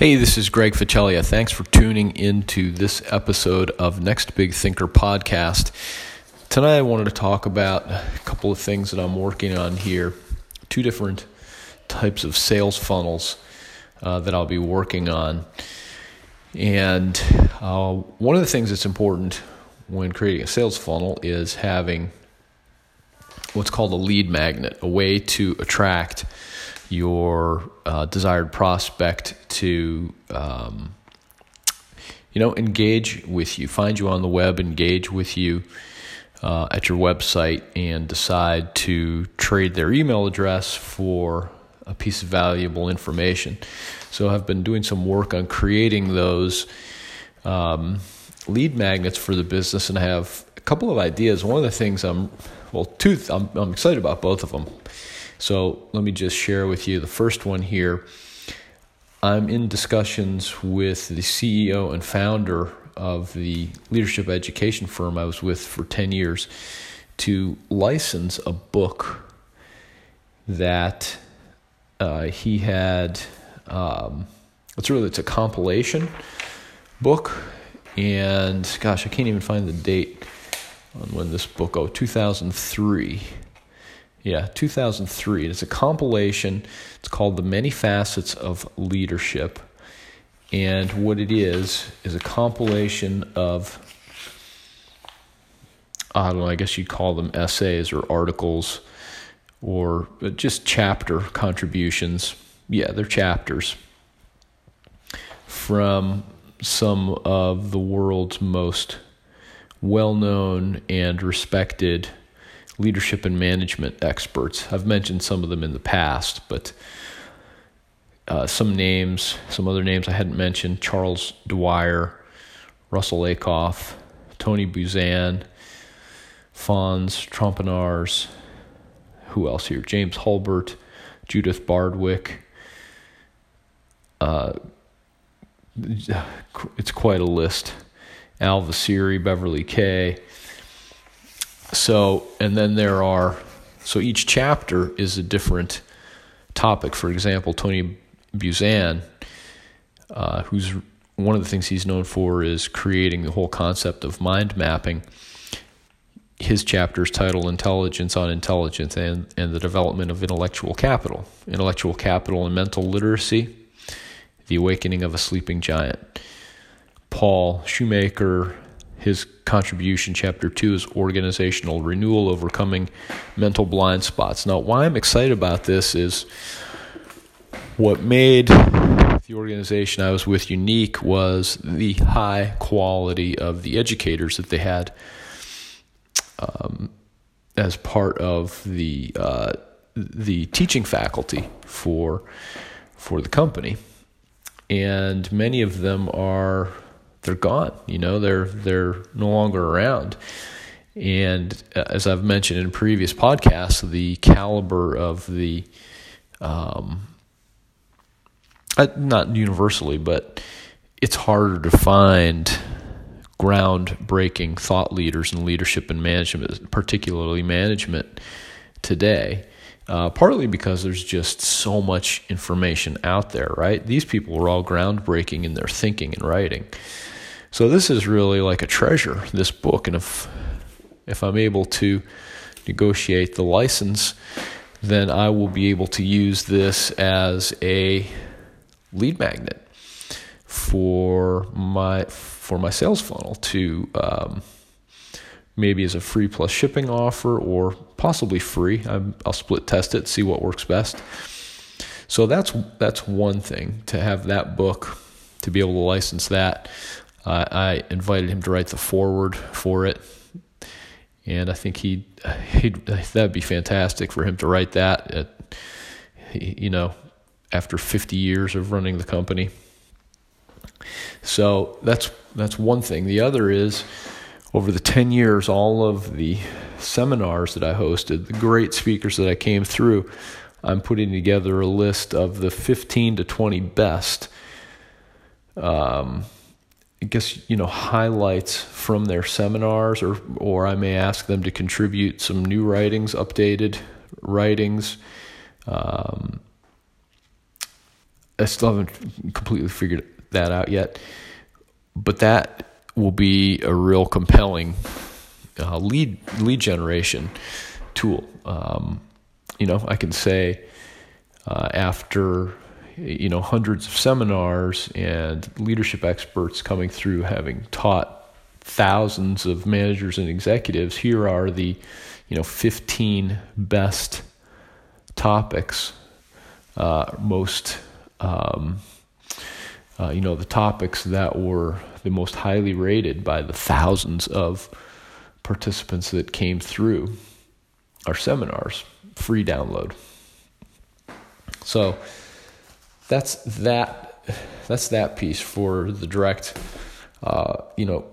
Hey, this is Greg Ficelia. Thanks for tuning into this episode of Next Big Thinker podcast. Tonight, I wanted to talk about a couple of things that I'm working on here. Two different types of sales funnels uh, that I'll be working on. And uh, one of the things that's important when creating a sales funnel is having what's called a lead magnet, a way to attract your uh, desired prospect to um, you know engage with you find you on the web engage with you uh, at your website and decide to trade their email address for a piece of valuable information. So i've been doing some work on creating those um, lead magnets for the business and i have a couple of ideas. One of the things i'm well two I'm, I'm excited about both of them so let me just share with you the first one here. I'm in discussions with the CEO and founder of the leadership education firm I was with for 10 years to license a book that uh, he had. Um, it's really it's a compilation book, and gosh, I can't even find the date on when this book. Oh, 2003 yeah, 2003. It's a compilation. It's called The Many Facets of Leadership. And what it is, is a compilation of, I don't know, I guess you'd call them essays or articles or just chapter contributions. Yeah, they're chapters from some of the world's most well known and respected leadership and management experts. I've mentioned some of them in the past, but uh, some names, some other names I hadn't mentioned Charles Dwyer, Russell Ackoff, Tony Buzan, Fons Trompenaars, who else here? James Hulbert, Judith Bardwick. Uh, it's quite a list. Al Vasiri, Beverly Kaye. So, and then there are, so each chapter is a different topic. For example, Tony Buzan, uh, who's one of the things he's known for is creating the whole concept of mind mapping. His chapter is titled Intelligence on Intelligence and, and the Development of Intellectual Capital. Intellectual Capital and Mental Literacy, The Awakening of a Sleeping Giant. Paul Schoemaker his contribution, chapter two, is organizational renewal, overcoming mental blind spots. Now, why I'm excited about this is what made the organization I was with unique was the high quality of the educators that they had um, as part of the uh, the teaching faculty for for the company, and many of them are they're gone. You know, they're they're no longer around. And uh, as I've mentioned in previous podcasts, the caliber of the, um, uh, not universally, but it's harder to find groundbreaking thought leaders in leadership and management, particularly management today. Uh, partly because there's just so much information out there, right? These people were all groundbreaking in their thinking and writing. So this is really like a treasure, this book, and if if I'm able to negotiate the license, then I will be able to use this as a lead magnet for my for my sales funnel to um, maybe as a free plus shipping offer or possibly free. i will split test it, see what works best. So that's that's one thing to have that book to be able to license that. Uh, I invited him to write the foreword for it, and I think he he that'd be fantastic for him to write that. At, you know, after 50 years of running the company. So that's that's one thing. The other is over the 10 years, all of the seminars that I hosted, the great speakers that I came through, I'm putting together a list of the 15 to 20 best. Um, I guess you know highlights from their seminars, or or I may ask them to contribute some new writings, updated writings. Um, I still haven't completely figured that out yet. But that will be a real compelling uh, lead lead generation tool. Um, you know, I can say uh, after you know hundreds of seminars and leadership experts coming through, having taught thousands of managers and executives, here are the you know 15 best topics, uh, most um, uh, you know the topics that were the most highly rated by the thousands of participants that came through our seminars, free download. So that's that. That's that piece for the direct, uh, you know,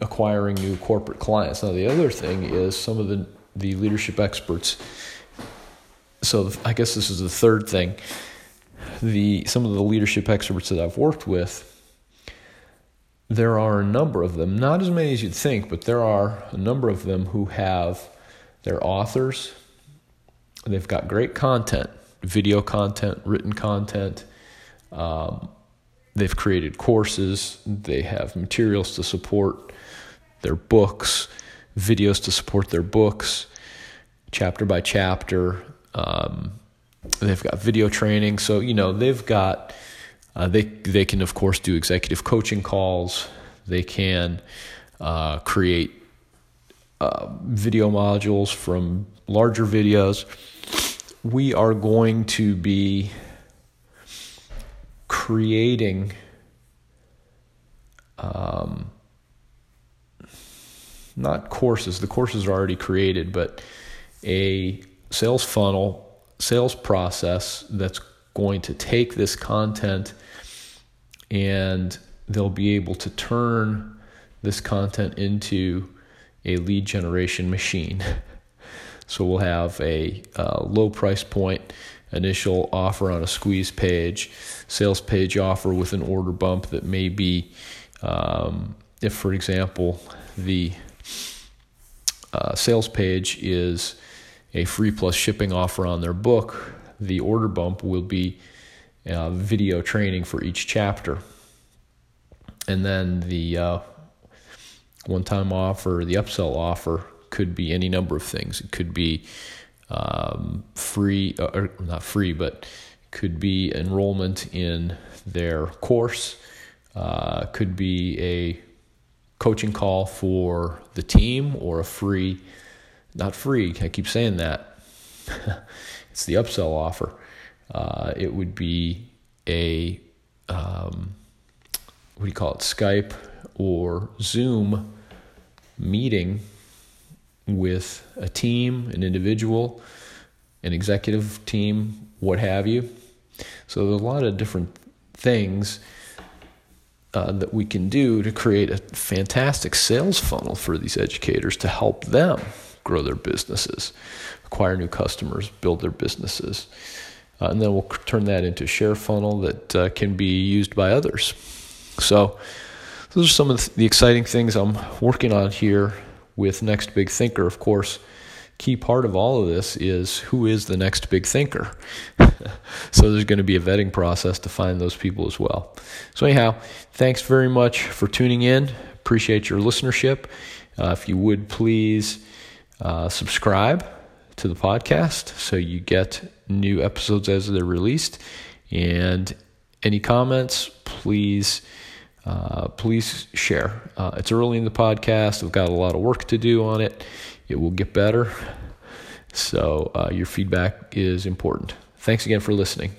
acquiring new corporate clients. Now the other thing is some of the the leadership experts. So I guess this is the third thing. The some of the leadership experts that I've worked with there are a number of them, not as many as you'd think, but there are a number of them who have their authors. They've got great content, video content, written content. Um, they've created courses. They have materials to support their books, videos to support their books, chapter by chapter. Um, they've got video training. So, you know, they've got uh, they they can of course do executive coaching calls. They can uh, create uh, video modules from larger videos. We are going to be creating um, not courses. The courses are already created, but a sales funnel, sales process that's going to take this content and they'll be able to turn this content into a lead generation machine. so we'll have a uh, low price point initial offer on a squeeze page, sales page offer with an order bump that may be, um, if for example, the uh, sales page is a free plus shipping offer on their book, the order bump will be uh, video training for each chapter. And then the uh, one time offer, the upsell offer could be any number of things. It could be um, free, uh, or not free, but could be enrollment in their course, uh, could be a coaching call for the team or a free, not free, I keep saying that. it's the upsell offer. Uh, it would be a um, what do you call it Skype or Zoom meeting with a team, an individual, an executive team, what have you. So there's a lot of different things uh, that we can do to create a fantastic sales funnel for these educators to help them grow their businesses, acquire new customers, build their businesses. Uh, and then we'll turn that into a share funnel that uh, can be used by others. So, those are some of the exciting things I'm working on here with Next Big Thinker. Of course, key part of all of this is who is the next big thinker. so there's going to be a vetting process to find those people as well. So anyhow, thanks very much for tuning in. Appreciate your listenership. Uh, if you would please uh, subscribe to the podcast so you get new episodes as they're released. And any comments, please. Uh, please share. Uh, it's early in the podcast. We've got a lot of work to do on it. It will get better. So, uh, your feedback is important. Thanks again for listening.